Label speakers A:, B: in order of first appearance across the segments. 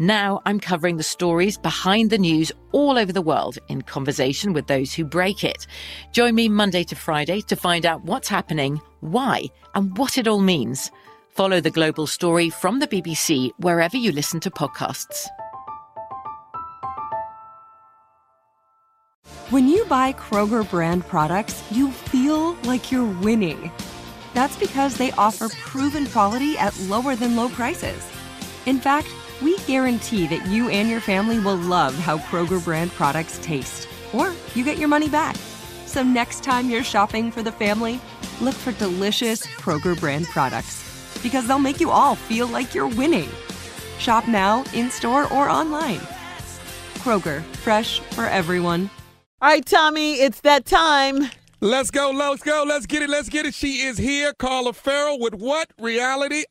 A: Now I'm covering the stories behind the news all over the world in conversation with those who break it. Join me Monday to Friday to find out what's happening, why, and what it all means. Follow The Global Story from the BBC wherever you listen to podcasts.
B: When you buy Kroger brand products, you feel like you're winning. That's because they offer proven quality at lower than low prices. In fact, we guarantee that you and your family will love how Kroger brand products taste, or you get your money back. So next time you're shopping for the family, look for delicious Kroger brand products because they'll make you all feel like you're winning. Shop now, in store, or online. Kroger, fresh for everyone.
C: All right, Tommy, it's that time.
D: Let's go, let's go, let's get it, let's get it. She is here, Carla Ferrell, with what reality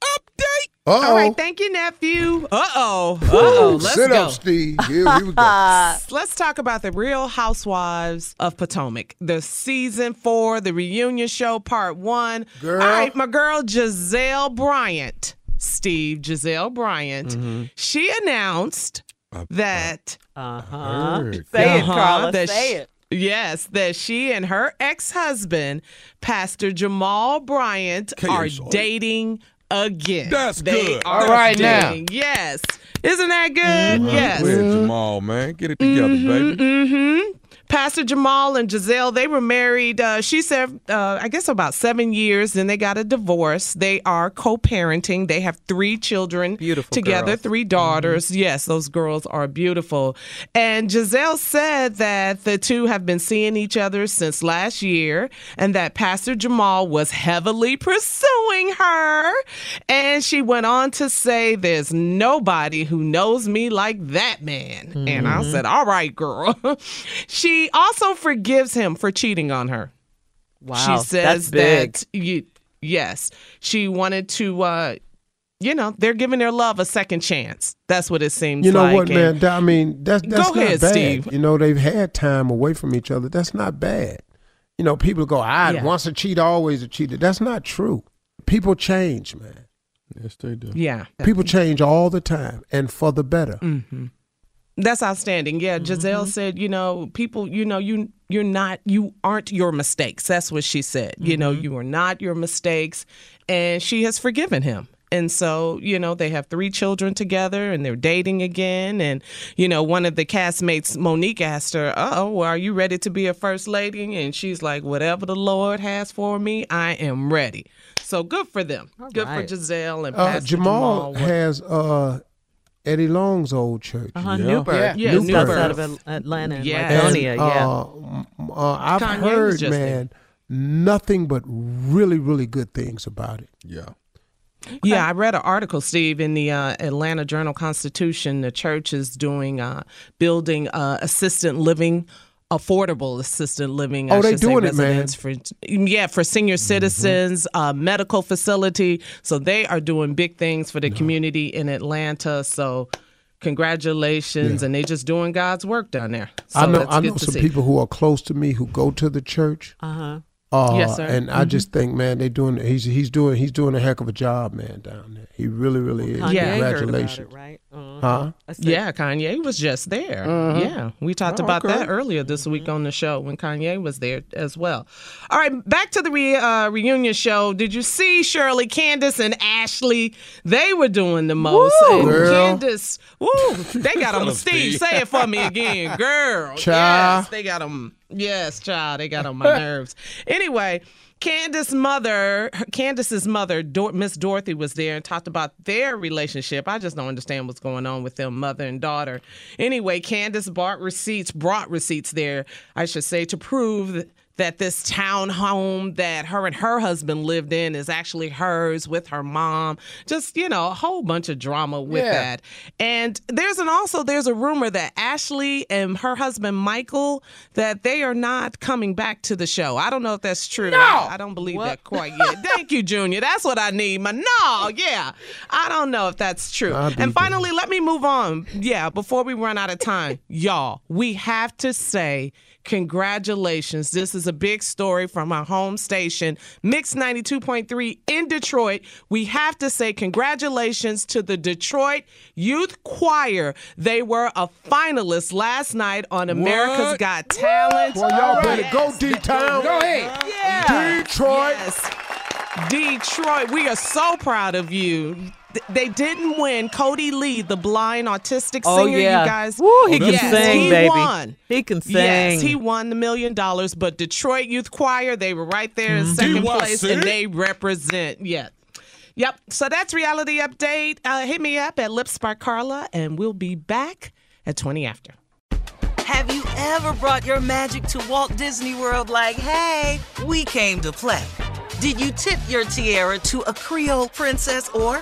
D: update?
E: All right, thank you, nephew. Uh oh. Uh oh. Let's
F: Sit
E: go.
F: up, Steve. Here we go.
E: Let's talk about the Real Housewives of Potomac, the season four, the reunion show, part one.
F: Girl.
E: All right, my girl Gizelle Bryant, Steve Gizelle Bryant,
F: Mm-hmm.
E: she announced that
C: Uh huh. Say it,
E: Uh-huh,
C: Carla.
E: that
C: Say
E: sh-
C: it.
E: Yes, that she and her ex husband, Pastor Jamal Bryant, are dating again.
D: That's
E: they
D: good.
E: Are
D: All
F: right now.
E: Yes. Isn't that good?
D: Uh,
E: Yes.
D: Go ahead, Jamal, man. Get it together, baby.
E: Mm-hmm. Pastor Jamal and Gizelle, they were married, uh, she said, uh, I guess about seven years. Then they got a divorce. They are co parenting. They have three children
C: Beautiful
E: together,
C: girls.
E: three daughters. Yes, those girls are beautiful. And Gizelle said that the two have been seeing each other since last year and that Pastor Jamal was heavily pursuing her. And she went on to say, There's nobody who knows me like that man. And I said, All right, girl. she also forgives him for cheating on her.
C: Wow.
E: she says
C: that's big.
E: that you, yes, she wanted to. uh you know, they're giving their love a second chance. That's what it seems like.
F: You know
E: like.
F: what, man?
E: And-
F: I mean, that's that's
E: Go
F: not
E: ahead,
F: bad.
E: Steve.
F: You know, they've had time away from each other. That's not bad. You know, people go, "I
E: Yeah.
F: once a cheater, always a cheater." That's not true. People change, man.
D: Yes, they do.
E: Yeah.
F: People change all the time, and for the better.
E: That's outstanding. Yeah, Gizelle said, you know, people, you know, you you're not you aren't your mistakes. That's what she said. You know, you are not your mistakes and she has forgiven him. And so, you know, they have three children together and they're dating again. And, you know, one of the castmates, Monique, asked her, Oh, well, are you ready to be a first lady? And she's like, Whatever the Lord has for me, I am ready. So good for them. good
C: right.
E: for Gizelle and
F: Uh, Jamal,
E: Jamal.
F: has uh, Eddie Long's old church.
C: Uh-huh,
D: Yeah.
C: New Birth.
E: Yeah,
C: Just
E: New Birth.
C: outside of At- Atlanta, and
E: Yes.
F: And,
C: Lithonia, yeah.
F: uh, uh, I've
E: Kanye
F: heard,
E: just there.
F: man, nothing but really, really good things about it.
D: Yeah.
E: Yeah, I read an article, Steve, in the uh, Atlanta Journal Constitution. The church is doing uh, building uh, assisted living, affordable assisted living. I
F: Oh, they
E: should say,
F: doing it, man.
E: For, yeah, for senior citizens, uh, medical facility. So they are doing big things for the community in Atlanta. So congratulations, and they just doing God's work down there. So
F: I know I know some
E: see.
F: people who are close to me who go to the church.
C: Uh huh.
F: Uh,
E: Yes, sir. Mm-hmm.
F: And I just think, man, they doing he's he's doing he's doing a heck of a job, man, down there. He really, really is.
C: Kanye
E: Yeah.
C: heard about
F: Congratulations.
C: it, right? Uh-huh.
F: Uh,
C: huh? Said-
E: Yeah, Kanye was just there. Mm-hmm. Yeah, we talked
F: Oh,
E: about
F: okay.
E: that earlier this week on the show when Kanye was there as well. All right, back to the re, uh, reunion show. Did you see Shirley, Candace, and Ashley? They were doing the most.
F: Woo,
E: and
F: girl.
E: Candace, woo, they got them. Steve,
D: Steve.
E: say it for me again, girl.
F: Child.
E: Yes, they got them. Yes, child, they got on my nerves. Anyway. Candace's mother, Candace's mother, Dor- Miss Dorothy, was there and talked about their relationship. I just don't understand what's going on with them, mother and daughter. Anyway, Candace brought receipts, brought receipts there, I should say, to prove that this town home that her and her husband lived in is actually hers with her mom. Just, you know, a whole bunch of drama with
F: Yeah.
E: that. And there's an also there's a rumor that Ashley and her husband Michael that they are not coming back to the show. I don't know if that's true. No! I, I don't believe that quite yet. Thank you, Junior. That's what I need. My no, yeah. I don't know if that's true. And finally, let me move on. Yeah, before we run out of time, y'all, we have to say congratulations. This is a big story from our home station, Mix 92.3 in Detroit. We have to say congratulations to the Detroit Youth Choir. They were a finalist last night on America's
D: What?
E: Got Talent.
F: Well, y'all better
E: Yes.
F: go D Town.
D: Go ahead.
E: Yeah.
F: Detroit.
E: Yes. Detroit, we are so proud of you. Th- They didn't win. Kodi Lee, the blind autistic
C: Oh
E: singer,
C: yeah.
E: you guys.
C: Woo, he can
E: yes,
C: sing,
E: he
C: baby.
E: Won.
C: He can sing.
E: Yes, he won the million dollars. But Detroit Youth Choir, they were right there in second
D: DYC.
E: place, and they represent. Yeah. Yep. So that's reality update. Uh, hit me up at Lipspark Carla, and we'll be back at 20 after.
G: Have you ever brought your magic to Walt Disney World like, hey, we came to play? Did you tip your tiara to a Creole princess or